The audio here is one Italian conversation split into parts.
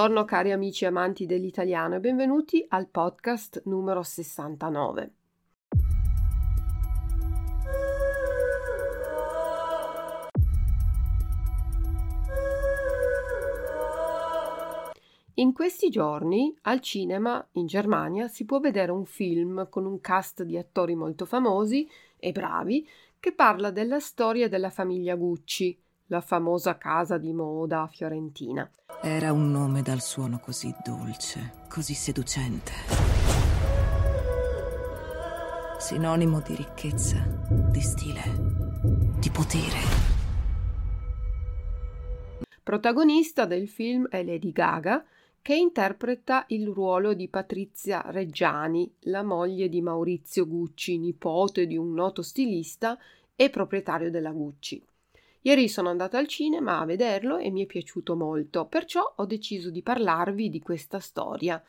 Buongiorno cari amici amanti dell'italiano e benvenuti al podcast numero 69. In questi giorni al cinema in Germania si può vedere un film con un cast di attori molto famosi e bravi che parla della storia della famiglia Gucci, la famosa casa di moda fiorentina. Era un nome dal suono così dolce, così seducente. Sinonimo di ricchezza, di stile, di potere. Protagonista del film è Lady Gaga, che interpreta il ruolo di Patrizia Reggiani, la moglie di Maurizio Gucci, nipote di un noto stilista e proprietario della Gucci. Ieri sono andata al cinema a vederlo e mi è piaciuto molto, perciò ho deciso di parlarvi di questa storia,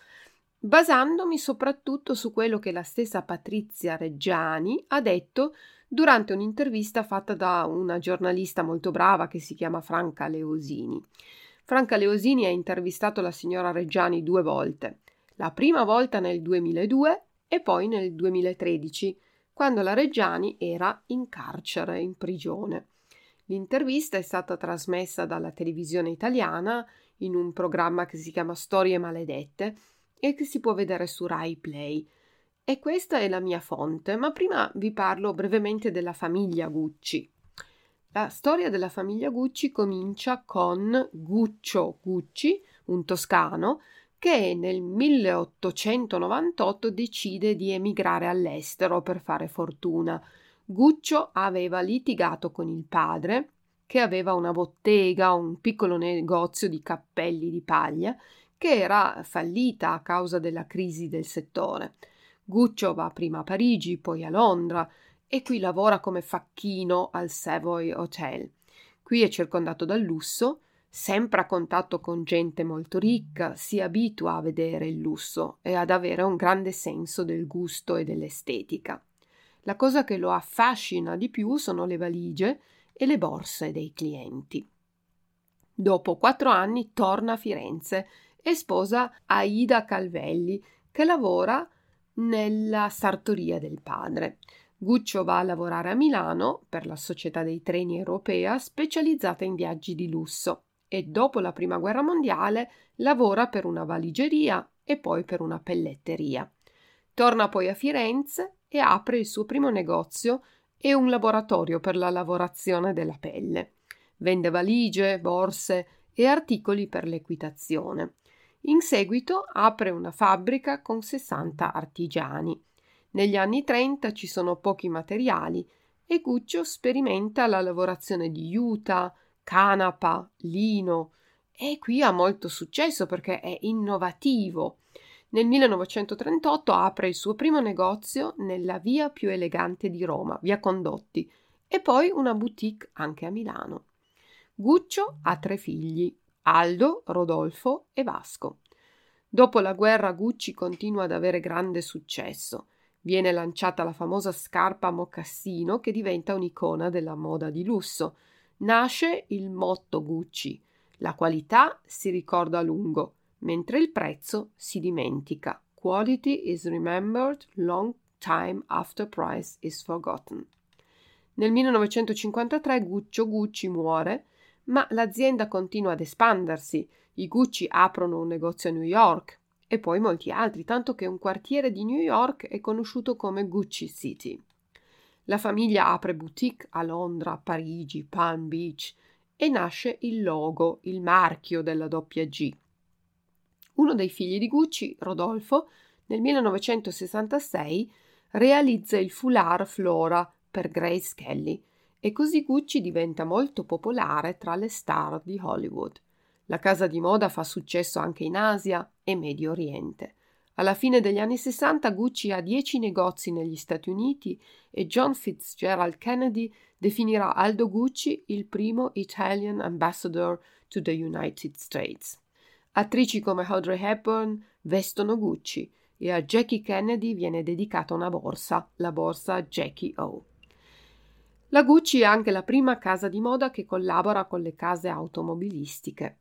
basandomi soprattutto su quello che la stessa Patrizia Reggiani ha detto durante un'intervista fatta da una giornalista molto brava che si chiama Franca Leosini. Franca Leosini ha intervistato la signora Reggiani due volte, la prima volta nel 2002 e poi nel 2013, quando la Reggiani era in carcere, in prigione. L'intervista è stata trasmessa dalla televisione italiana in un programma che si chiama Storie maledette e che si può vedere su Rai Play. E questa è la mia fonte, ma prima vi parlo brevemente della famiglia Gucci. La storia della famiglia Gucci comincia con Guccio Gucci, un toscano, che nel 1898 decide di emigrare all'estero per fare fortuna. Guccio aveva litigato con il padre, che aveva una bottega, un piccolo negozio di cappelli di paglia, che era fallita a causa della crisi del settore. Guccio va prima a Parigi, poi a Londra, e qui lavora come facchino al Savoy Hotel. Qui è circondato dal lusso, sempre a contatto con gente molto ricca, si abitua a vedere il lusso e ad avere un grande senso del gusto e dell'estetica. La cosa che lo affascina di più sono le valigie e le borse dei clienti. Dopo quattro anni torna a Firenze e sposa Aida Calvelli, che lavora nella sartoria del padre. Guccio va a lavorare a Milano per la Società dei Treni Europea specializzata in viaggi di lusso e dopo la Prima Guerra Mondiale lavora per una valigeria e poi per una pelletteria. Torna poi a Firenze e apre il suo primo negozio e un laboratorio per la lavorazione della pelle. Vende valigie, borse e articoli per l'equitazione. In seguito apre una fabbrica con 60 artigiani. Negli anni 30 ci sono pochi materiali e Guccio sperimenta la lavorazione di juta, canapa, lino e qui ha molto successo perché è innovativo. Nel 1938 apre il suo primo negozio nella via più elegante di Roma, via Condotti, e poi una boutique anche a Milano. Guccio ha tre figli, Aldo, Rodolfo e Vasco. Dopo la guerra Gucci continua ad avere grande successo. Viene lanciata la famosa scarpa mocassino che diventa un'icona della moda di lusso. Nasce il motto Gucci. La qualità si ricorda a lungo, mentre il prezzo si dimentica. Quality is remembered long time after price is forgotten. Nel 1953 Guccio Gucci muore, ma l'azienda continua ad espandersi. I Gucci aprono un negozio a New York e poi molti altri, tanto che un quartiere di New York è conosciuto come Gucci City. La famiglia apre boutique a Londra, Parigi, Palm Beach e nasce il logo, il marchio della doppia G. Uno dei figli di Gucci, Rodolfo, nel 1966 realizza il foulard Flora per Grace Kelly e così Gucci diventa molto popolare tra le star di Hollywood. La casa di moda fa successo anche in Asia e Medio Oriente. Alla fine degli anni 60 Gucci ha 10 negozi negli Stati Uniti e John Fitzgerald Kennedy definirà Aldo Gucci il primo Italian ambassador to the United States. Attrici come Audrey Hepburn vestono Gucci e a Jackie Kennedy viene dedicata una borsa, la borsa Jackie O. La Gucci è anche la prima casa di moda che collabora con le case automobilistiche.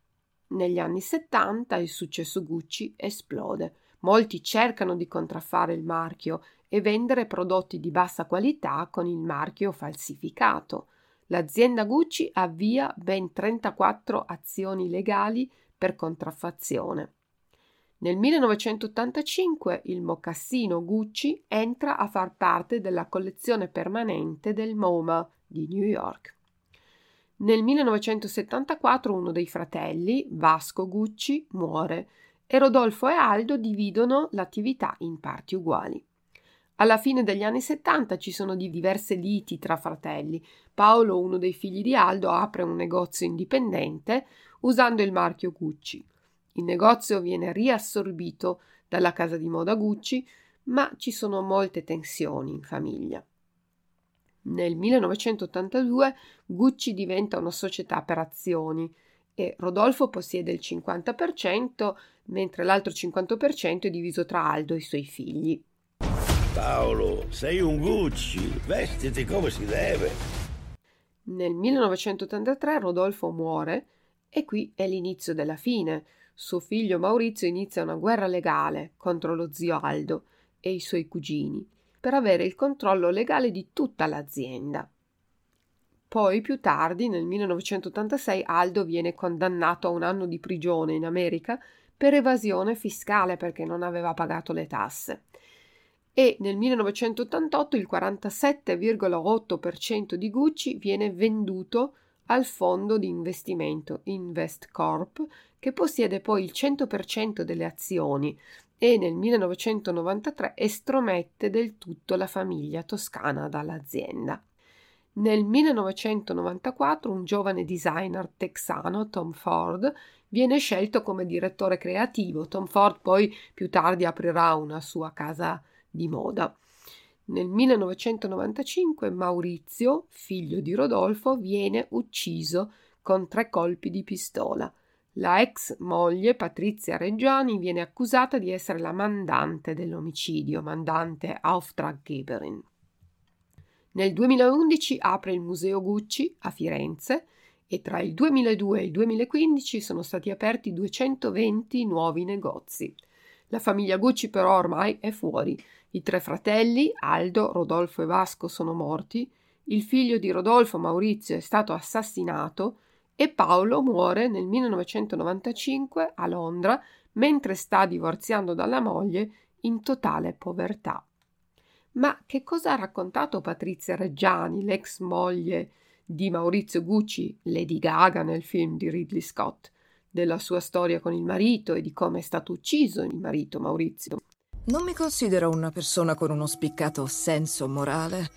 Negli anni 70 il successo Gucci esplode. Molti cercano di contraffare il marchio e vendere prodotti di bassa qualità con il marchio falsificato. L'azienda Gucci avvia ben 34 azioni legali per contraffazione. Nel 1985 il mocassino Gucci entra a far parte della collezione permanente del MoMA di New York. Nel 1974 uno dei fratelli, Vasco Gucci, muore e Rodolfo e Aldo dividono l'attività in parti uguali. Alla fine degli anni 70 ci sono diverse liti tra fratelli. Paolo, uno dei figli di Aldo, apre un negozio indipendente usando il marchio Gucci. Il negozio viene riassorbito dalla casa di moda Gucci, ma ci sono molte tensioni in famiglia. Nel 1982 Gucci diventa una società per azioni e Rodolfo possiede il 50%, mentre l'altro 50% è diviso tra Aldo e i suoi figli. Paolo, sei un Gucci, vestiti come si deve. Nel 1983 Rodolfo muore e qui è l'inizio della fine. Suo figlio Maurizio inizia una guerra legale contro lo zio Aldo e i suoi cugini per avere il controllo legale di tutta l'azienda. Poi, più tardi, nel 1986, Aldo viene condannato a un anno di prigione in America per evasione fiscale perché non aveva pagato le tasse. E nel 1988 il 47,8% di Gucci viene venduto al fondo di investimento Invest Corp, che possiede poi il 100% delle azioni e nel 1993 estromette del tutto la famiglia toscana dall'azienda. Nel 1994 un giovane designer texano, Tom Ford, viene scelto come direttore creativo. Tom Ford poi più tardi aprirà una sua casa di moda. Nel 1995 Maurizio, figlio di Rodolfo, viene ucciso con tre colpi di pistola. La ex moglie Patrizia Reggiani viene accusata di essere la mandante dell'omicidio, mandante Auftraggeberin. Nel 2011 apre il Museo Gucci a Firenze e tra il 2002 e il 2015 sono stati aperti 220 nuovi negozi. La famiglia Gucci però ormai è fuori. I tre fratelli, Aldo, Rodolfo e Vasco, sono morti. Il figlio di Rodolfo, Maurizio, è stato assassinato e Paolo muore nel 1995 a Londra mentre sta divorziando dalla moglie in totale povertà. Ma che cosa ha raccontato Patrizia Reggiani, l'ex moglie di Maurizio Gucci, Lady Gaga nel film di Ridley Scott, della sua storia con il marito e di come è stato ucciso il marito Maurizio? Non mi considero una persona con uno spiccato senso morale,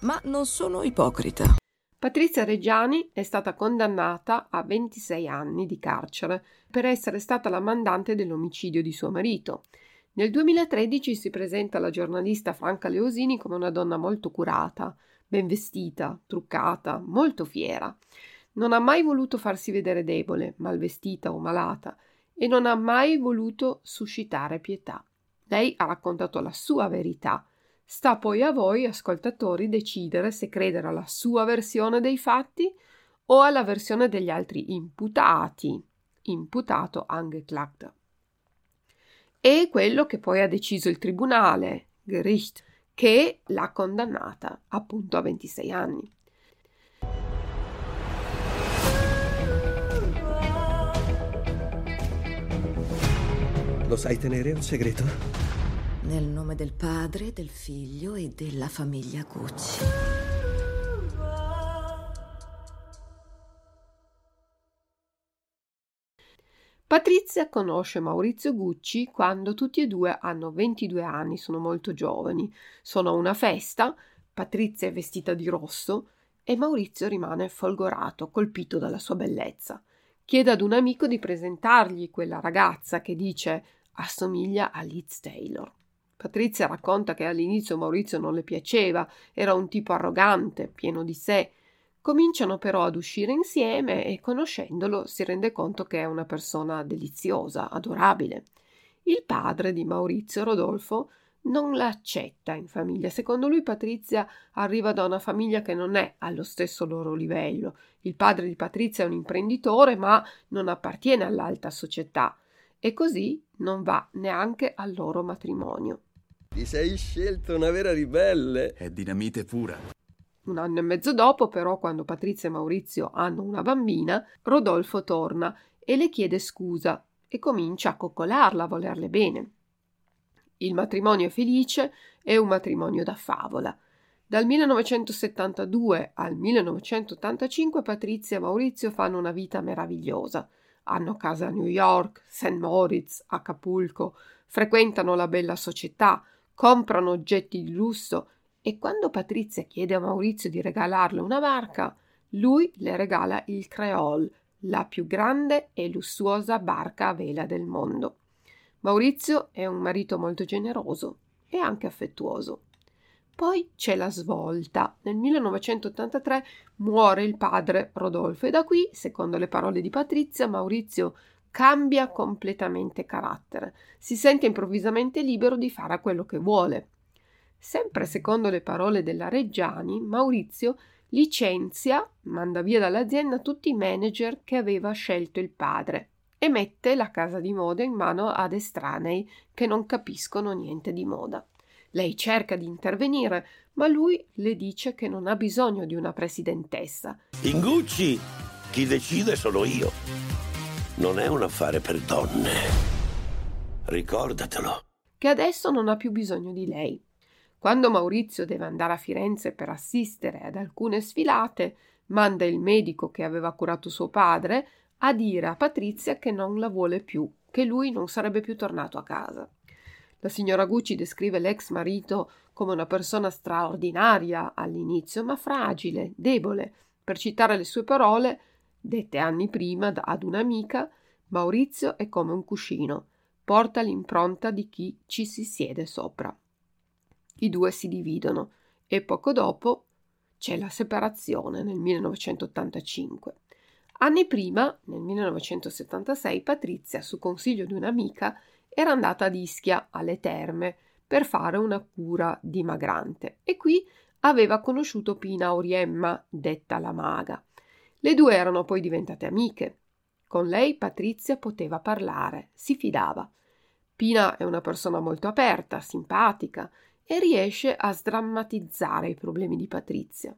ma non sono ipocrita. Patrizia Reggiani è stata condannata a 26 anni di carcere per essere stata la mandante dell'omicidio di suo marito. Nel 2013 si presenta la giornalista Franca Leosini come una donna molto curata, ben vestita, truccata, molto fiera. Non ha mai voluto farsi vedere debole, malvestita o malata e non ha mai voluto suscitare pietà. Lei ha raccontato la sua verità. Sta poi a voi, ascoltatori, decidere se credere alla sua versione dei fatti o alla versione degli altri imputati, imputato angeklagter. E quello che poi ha deciso il tribunale, Gericht, che l'ha condannata appunto a 26 anni. Lo sai tenere un segreto? Nel nome del padre, del figlio e della famiglia Gucci. Patrizia conosce Maurizio Gucci quando tutti e due hanno 22 anni, sono molto giovani. Sono a una festa, Patrizia è vestita di rosso e Maurizio rimane folgorato, colpito dalla sua bellezza. Chiede ad un amico di presentargli quella ragazza che dice assomiglia a Liz Taylor. Patrizia racconta che all'inizio Maurizio non le piaceva, era un tipo arrogante, pieno di sé. Cominciano però ad uscire insieme e conoscendolo si rende conto che è una persona deliziosa, adorabile. Il padre di Maurizio, Rodolfo, non l'accetta in famiglia. Secondo lui Patrizia arriva da una famiglia che non è allo stesso loro livello. Il padre di Patrizia è un imprenditore, ma non appartiene all'alta società e così non va neanche al loro matrimonio. Ti sei scelto una vera ribelle. È dinamite pura. Un anno e mezzo dopo, però, quando Patrizia e Maurizio hanno una bambina, Rodolfo torna e le chiede scusa e comincia a coccolarla, a volerle bene. Il matrimonio è felice, è un matrimonio da favola. Dal 1972 al 1985 Patrizia e Maurizio fanno una vita meravigliosa. Hanno casa a New York, St. Moritz, Acapulco, frequentano la bella società, comprano oggetti di lusso e quando Patrizia chiede a Maurizio di regalarle una barca, lui le regala il Creole, la più grande e lussuosa barca a vela del mondo. Maurizio è un marito molto generoso e anche affettuoso. Poi c'è la svolta. Nel 1983 muore il padre Rodolfo e da qui, secondo le parole di Patrizia, Maurizio cambia completamente carattere. Si sente improvvisamente libero di fare quello che vuole. Sempre secondo le parole della Reggiani, Maurizio licenzia, manda via dall'azienda tutti i manager che aveva scelto il padre e mette la casa di moda in mano ad estranei che non capiscono niente di moda. Lei cerca di intervenire, ma lui le dice che non ha bisogno di una presidentessa. In Gucci chi decide sono io. Non è un affare per donne. Ricordatelo. Che adesso non ha più bisogno di lei. Quando Maurizio deve andare a Firenze per assistere ad alcune sfilate, manda il medico che aveva curato suo padre a dire a Patrizia che non la vuole più, che lui non sarebbe più tornato a casa. La signora Gucci descrive l'ex marito come una persona straordinaria all'inizio, ma fragile, debole. Per citare le sue parole, dette anni prima ad un'amica, Maurizio è come un cuscino, porta l'impronta di chi ci si siede sopra. I due si dividono e poco dopo c'è la separazione nel 1985. Anni prima, nel 1976, Patrizia, su consiglio di un'amica, era andata ad Ischia, alle terme, per fare una cura dimagrante e qui aveva conosciuto Pina Oriemma, detta la maga. Le due erano poi diventate amiche. Con lei Patrizia poteva parlare, si fidava. Pina è una persona molto aperta, simpatica e riesce a sdrammatizzare i problemi di Patrizia.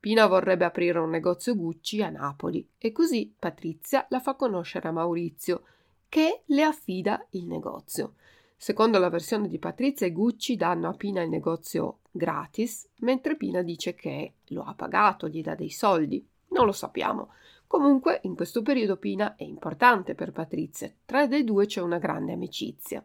Pina vorrebbe aprire un negozio Gucci a Napoli e così Patrizia la fa conoscere a Maurizio, che le affida il negozio. Secondo la versione di Patrizia, i Gucci danno a Pina il negozio gratis, mentre Pina dice che lo ha pagato, gli dà dei soldi. Non lo sappiamo. Comunque, in questo periodo Pina è importante per Patrizia. Tra dei due c'è una grande amicizia.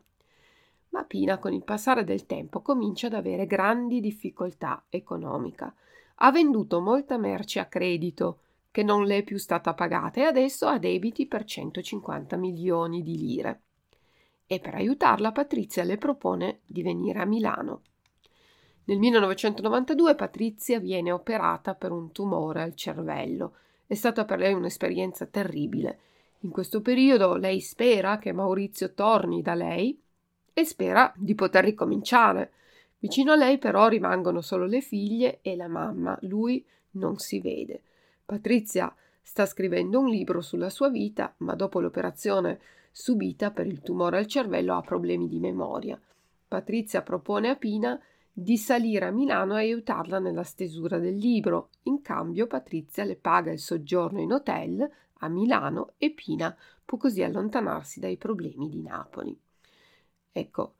Ma Pina, con il passare del tempo, comincia ad avere grandi difficoltà economica. Ha venduto molta merce a credito, che non le è più stata pagata e adesso ha debiti per 150 milioni di lire. E per aiutarla Patrizia le propone di venire a Milano. Nel 1992 Patrizia viene operata per un tumore al cervello. È stata per lei un'esperienza terribile. In questo periodo lei spera che Maurizio torni da lei e spera di poter ricominciare. Vicino a lei però rimangono solo le figlie e la mamma. Lui non si vede. Patrizia sta scrivendo un libro sulla sua vita, ma dopo l'operazione subita per il tumore al cervello ha problemi di memoria. Patrizia propone a Pina di salire a Milano e aiutarla nella stesura del libro. In cambio Patrizia le paga il soggiorno in hotel a Milano e Pina può così allontanarsi dai problemi di Napoli. Ecco,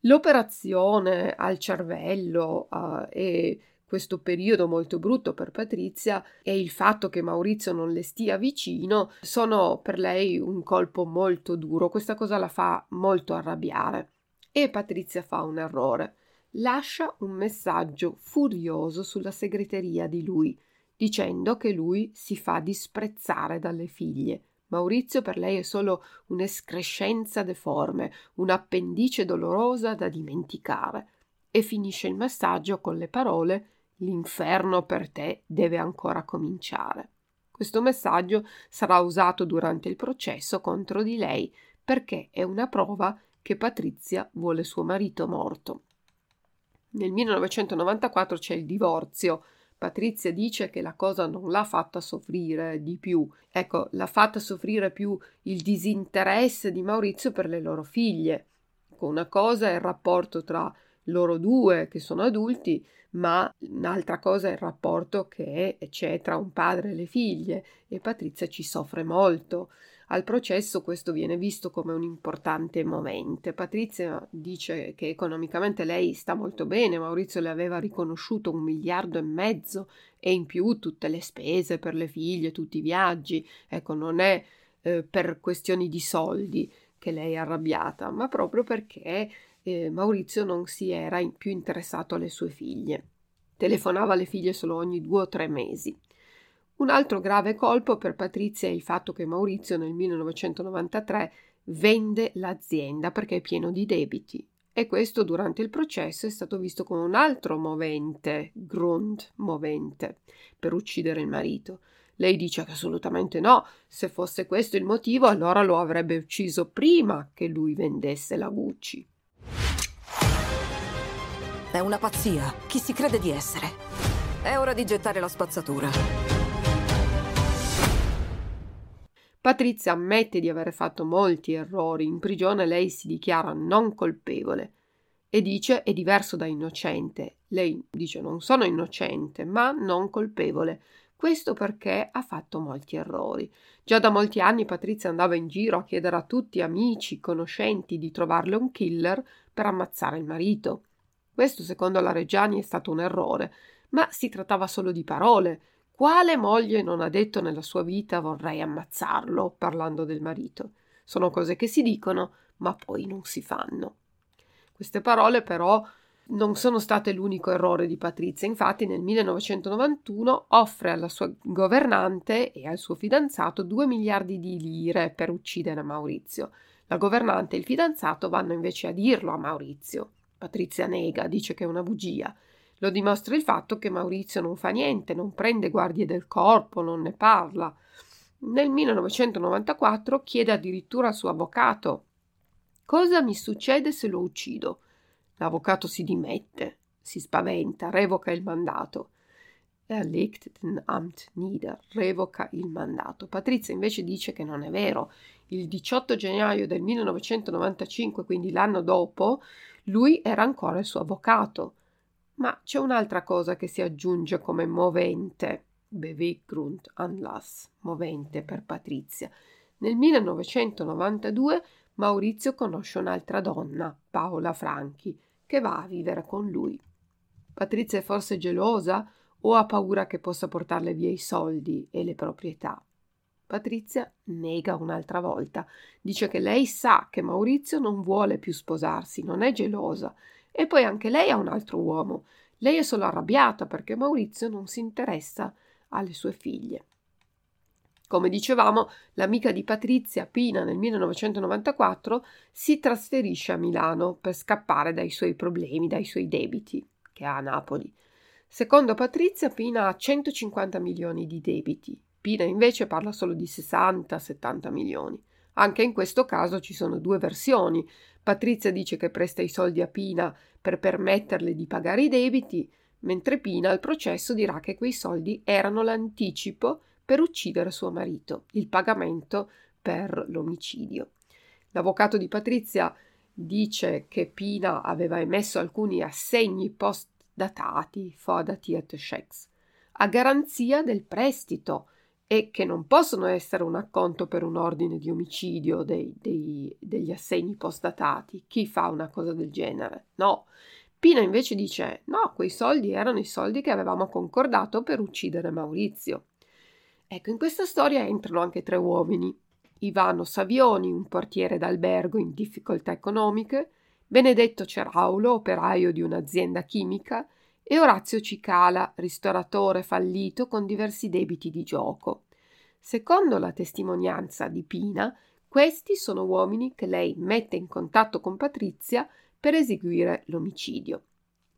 l'operazione al cervello uh, e questo periodo molto brutto per Patrizia e il fatto che Maurizio non le stia vicino sono per lei un colpo molto duro. Questa cosa la fa molto arrabbiare. E Patrizia fa un errore. Lascia un messaggio furioso sulla segreteria di lui, dicendo che lui si fa disprezzare dalle figlie. Maurizio per lei è solo un'escrescenza deforme, un'appendice dolorosa da dimenticare. E finisce il messaggio con le parole L'inferno per te deve ancora cominciare. Questo messaggio sarà usato durante il processo contro di lei perché è una prova che Patrizia vuole suo marito morto. Nel 1994 c'è il divorzio. Patrizia dice che la cosa non l'ha fatta soffrire di più. Ecco, l'ha fatta soffrire più il disinteresse di Maurizio per le loro figlie. Ecco, una cosa è il rapporto tra loro due che sono adulti, ma un'altra cosa è il rapporto che c'è tra un padre e le figlie e Patrizia ci soffre molto. Al processo questo viene visto come un importante momento. Patrizia dice che economicamente lei sta molto bene, Maurizio le aveva riconosciuto un miliardo e mezzo e in più tutte le spese per le figlie, tutti i viaggi. Ecco, non è eh, per questioni di soldi che lei è arrabbiata, ma proprio perché eh, Maurizio non si era in più interessato alle sue figlie. Telefonava alle figlie solo ogni due o tre mesi. Un altro grave colpo per Patrizia è il fatto che Maurizio nel 1993 vende l'azienda perché è pieno di debiti e questo durante il processo è stato visto come un altro movente, Grund movente, per uccidere il marito. Lei dice che assolutamente no, se fosse questo il motivo allora lo avrebbe ucciso prima che lui vendesse la Gucci. È una pazzia. Chi si crede di essere? È ora di gettare la spazzatura. Patrizia ammette di aver fatto molti errori. In prigione lei si dichiara non colpevole e dice è diverso da innocente. Lei dice non sono innocente, ma non colpevole. Questo perché ha fatto molti errori. Già da molti anni Patrizia andava in giro a chiedere a tutti amici, conoscenti di trovarle un killer per ammazzare il marito. Questo, secondo la Reggiani, è stato un errore, ma si trattava solo di parole. Quale moglie non ha detto nella sua vita vorrei ammazzarlo, parlando del marito? Sono cose che si dicono, ma poi non si fanno. Queste parole, però, non sono state l'unico errore di Patrizia. Infatti, nel 1991 offre alla sua governante e al suo fidanzato 2 miliardi di lire per uccidere Maurizio. La governante e il fidanzato vanno invece a dirlo a Maurizio. Patrizia nega, dice che è una bugia. Lo dimostra il fatto che Maurizio non fa niente, non prende guardie del corpo, non ne parla. Nel 1994 chiede addirittura al suo avvocato Cosa mi succede se lo uccido? L'avvocato si dimette, si spaventa, revoca il mandato. Er legt den Amt nieder, revoca il mandato. Patrizia invece dice che non è vero. Il 18 gennaio del 1995, quindi l'anno dopo, lui era ancora il suo avvocato. Ma c'è un'altra cosa che si aggiunge come movente, Beweggrund Anlass, movente per Patrizia. Nel 1992 Maurizio conosce un'altra donna, Paola Franchi, che va a vivere con lui. Patrizia è forse gelosa o ha paura che possa portarle via i soldi e le proprietà? Patrizia nega un'altra volta. Dice che lei sa che Maurizio non vuole più sposarsi, non è gelosa. E poi anche lei ha un altro uomo. Lei è solo arrabbiata perché Maurizio non si interessa alle sue figlie. Come dicevamo, l'amica di Patrizia, Pina, nel 1994 si trasferisce a Milano per scappare dai suoi problemi, dai suoi debiti che ha a Napoli. Secondo Patrizia, Pina ha 150 milioni di debiti Pina invece parla solo di 60-70 milioni. Anche in questo caso ci sono due versioni. Patrizia dice che presta i soldi a Pina per permetterle di pagare i debiti, mentre Pina al processo dirà che quei soldi erano l'anticipo per uccidere suo marito, il pagamento per l'omicidio. L'avvocato di Patrizia dice che Pina aveva emesso alcuni assegni post datati, Fodatiet checks, a garanzia del prestito e che non possono essere un acconto per un ordine di omicidio dei, dei, degli assegni post-datati. Chi fa una cosa del genere? No. Pina invece dice: no, quei soldi erano i soldi che avevamo concordato per uccidere Maurizio. Ecco, in questa storia entrano anche tre uomini. Ivano Savioni, un portiere d'albergo in difficoltà economiche, Benedetto Ceraulo, operaio di un'azienda chimica, e Orazio Cicala, ristoratore fallito con diversi debiti di gioco. Secondo la testimonianza di Pina, questi sono uomini che lei mette in contatto con Patrizia per eseguire l'omicidio.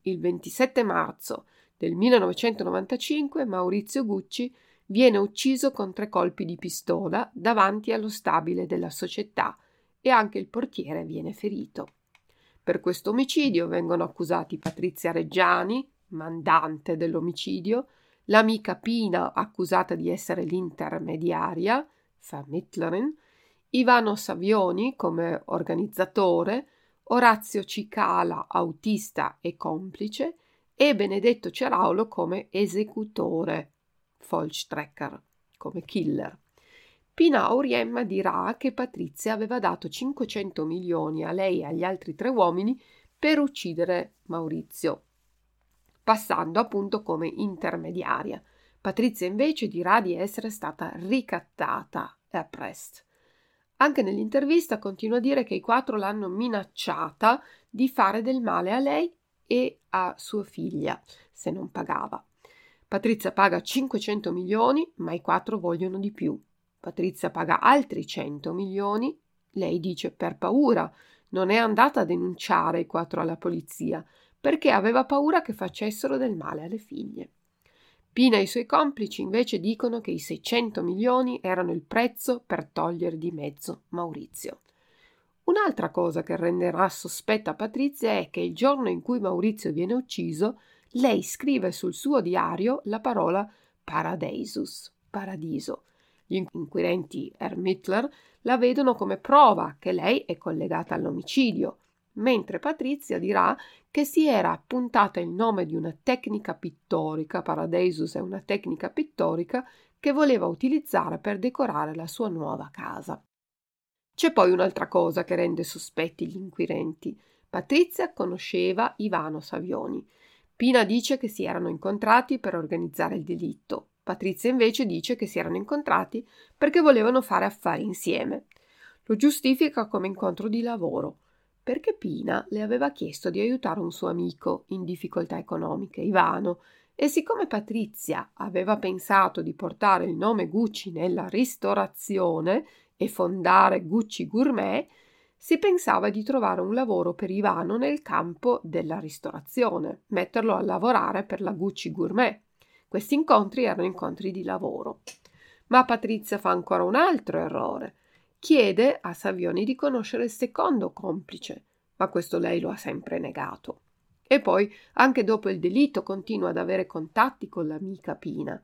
Il 27 marzo del 1995 Maurizio Gucci viene ucciso con tre colpi di pistola davanti allo stabile della società e anche il portiere viene ferito. Per questo omicidio vengono accusati Patrizia Reggiani, mandante dell'omicidio, l'amica Pina accusata di essere l'intermediaria, Vermittlerin, Ivano Savioni come organizzatore, Orazio Cicala autista e complice e Benedetto Ceraulo come esecutore, Vollstrecker, come killer. Pina Auriemma dirà che Patrizia aveva dato 500 milioni a lei e agli altri tre uomini per uccidere Maurizio, passando appunto come intermediaria. Patrizia invece dirà di essere stata ricattata a Prest. Anche nell'intervista continua a dire che i quattro l'hanno minacciata di fare del male a lei e a sua figlia se non pagava. Patrizia paga 500 milioni, ma i quattro vogliono di più. Patrizia paga altri 100 milioni. Lei dice per paura. Non è andata a denunciare i quattro alla polizia, perché aveva paura che facessero del male alle figlie. Pina e i suoi complici invece dicono che i 600 milioni erano il prezzo per togliere di mezzo Maurizio. Un'altra cosa che renderà sospetta Patrizia è che il giorno in cui Maurizio viene ucciso, lei scrive sul suo diario la parola Paradeisus, paradiso. Gli inquirenti Ermittler la vedono come prova che lei è collegata all'omicidio mentre Patrizia dirà che si era appuntata il nome di una tecnica pittorica, Paradeisus è una tecnica pittorica che voleva utilizzare per decorare la sua nuova casa. C'è poi un'altra cosa che rende sospetti gli inquirenti. Patrizia conosceva Ivano Savioni. Pina dice che si erano incontrati per organizzare il delitto. Patrizia invece dice che si erano incontrati perché volevano fare affari insieme. Lo giustifica come incontro di lavoro perché Pina le aveva chiesto di aiutare un suo amico in difficoltà economiche, Ivano, e siccome Patrizia aveva pensato di portare il nome Gucci nella ristorazione e fondare Gucci Gourmet, si pensava di trovare un lavoro per Ivano nel campo della ristorazione, metterlo a lavorare per la Gucci Gourmet. Questi incontri erano incontri di lavoro. Ma Patrizia fa ancora un altro errore chiede a Savioni di conoscere il secondo complice, ma questo lei lo ha sempre negato. E poi, anche dopo il delitto, continua ad avere contatti con l'amica Pina,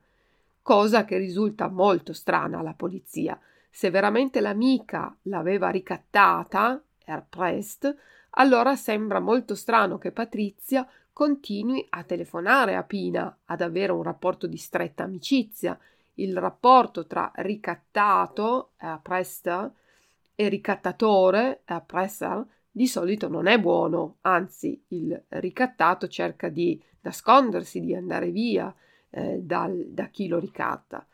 cosa che risulta molto strana alla polizia. Se veramente l'amica l'aveva ricattata, erprest, allora sembra molto strano che Patrizia continui a telefonare a Pina, ad avere un rapporto di stretta amicizia il rapporto tra ricattato, appresta, e ricattatore, appressar, di solito non è buono, anzi il ricattato cerca di nascondersi, di andare via eh, dal, da chi lo ricatta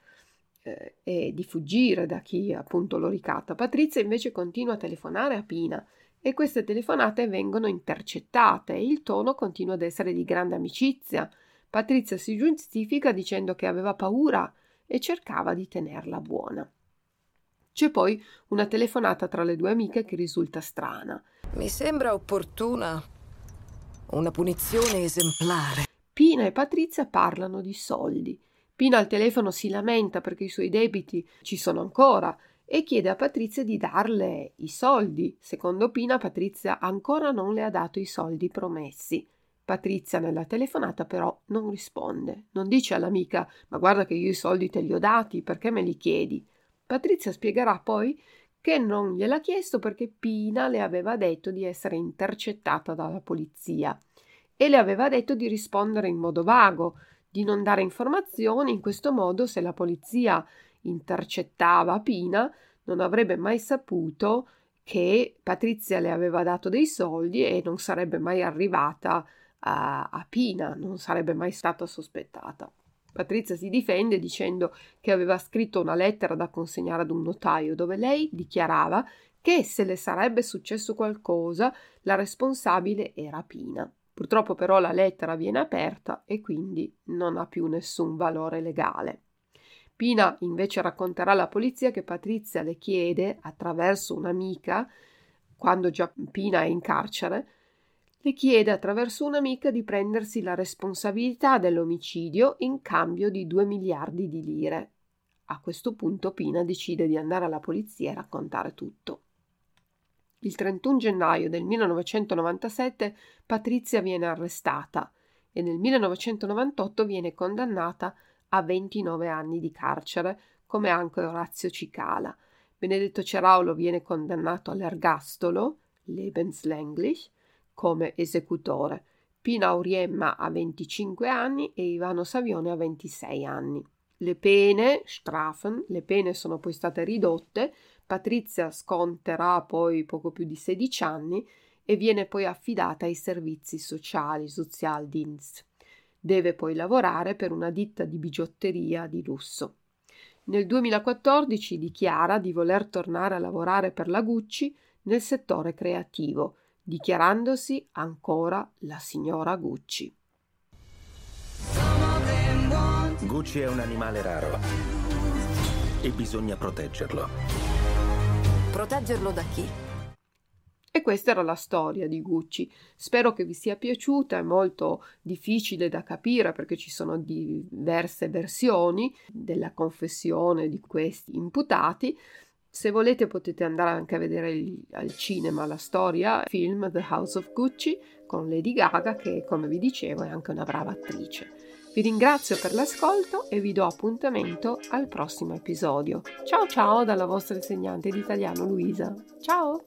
eh, e di fuggire da chi appunto lo ricatta. Patrizia invece continua a telefonare a Pina e queste telefonate vengono intercettate il tono continua ad essere di grande amicizia. Patrizia si giustifica dicendo che aveva paura e cercava di tenerla buona. C'è poi una telefonata tra le due amiche che risulta strana. Mi sembra opportuna una punizione esemplare. Pina e Patrizia parlano di soldi. Pina al telefono si lamenta perché i suoi debiti ci sono ancora e chiede a Patrizia di darle i soldi. Secondo Pina, Patrizia ancora non le ha dato i soldi promessi. Patrizia nella telefonata però non risponde, non dice all'amica ma guarda che io i soldi te li ho dati, perché me li chiedi? Patrizia spiegherà poi che non gliel'ha chiesto perché Pina le aveva detto di essere intercettata dalla polizia e le aveva detto di rispondere in modo vago, di non dare informazioni, in questo modo se la polizia intercettava Pina non avrebbe mai saputo che Patrizia le aveva dato dei soldi e non sarebbe mai arrivata a, a Pina, non sarebbe mai stata sospettata. Patrizia si difende dicendo che aveva scritto una lettera da consegnare ad un notaio dove lei dichiarava che se le sarebbe successo qualcosa la responsabile era Pina. Purtroppo però la lettera viene aperta e quindi non ha più nessun valore legale. Pina invece racconterà alla polizia che Patrizia le chiede, attraverso un'amica, quando già Pina è in carcere, le chiede attraverso un'amica di prendersi la responsabilità dell'omicidio in cambio di due miliardi di lire. A questo punto Pina decide di andare alla polizia e raccontare tutto. Il 31 gennaio del 1997 Patrizia viene arrestata e nel 1998 viene condannata a 29 anni di carcere, come anche Orazio Cicala. Benedetto Ceraulo viene condannato all'ergastolo, lebenslänglich, come esecutore. Pina Auriemma a 25 anni e Ivano Savione a 26 anni. Le pene, Strafen, le pene sono poi state ridotte Patrizia sconterà poi poco più di 16 anni e viene poi affidata ai servizi sociali, Sozialdienst. Deve poi lavorare per una ditta di bigiotteria di lusso. Nel 2014 dichiara di voler tornare a lavorare per la Gucci nel settore creativo, dichiarandosi ancora la signora Gucci. Gucci è un animale raro e bisogna proteggerlo. Proteggerlo da chi? E questa era la storia di Gucci. Spero che vi sia piaciuta, è molto difficile da capire perché ci sono diverse versioni della confessione di questi imputati. Se volete potete andare anche a vedere il, al cinema la storia, film The House of Gucci con Lady Gaga che come vi dicevo è anche una brava attrice. Vi ringrazio per l'ascolto e vi do appuntamento al prossimo episodio. Ciao ciao dalla vostra insegnante di italiano Luisa. Ciao!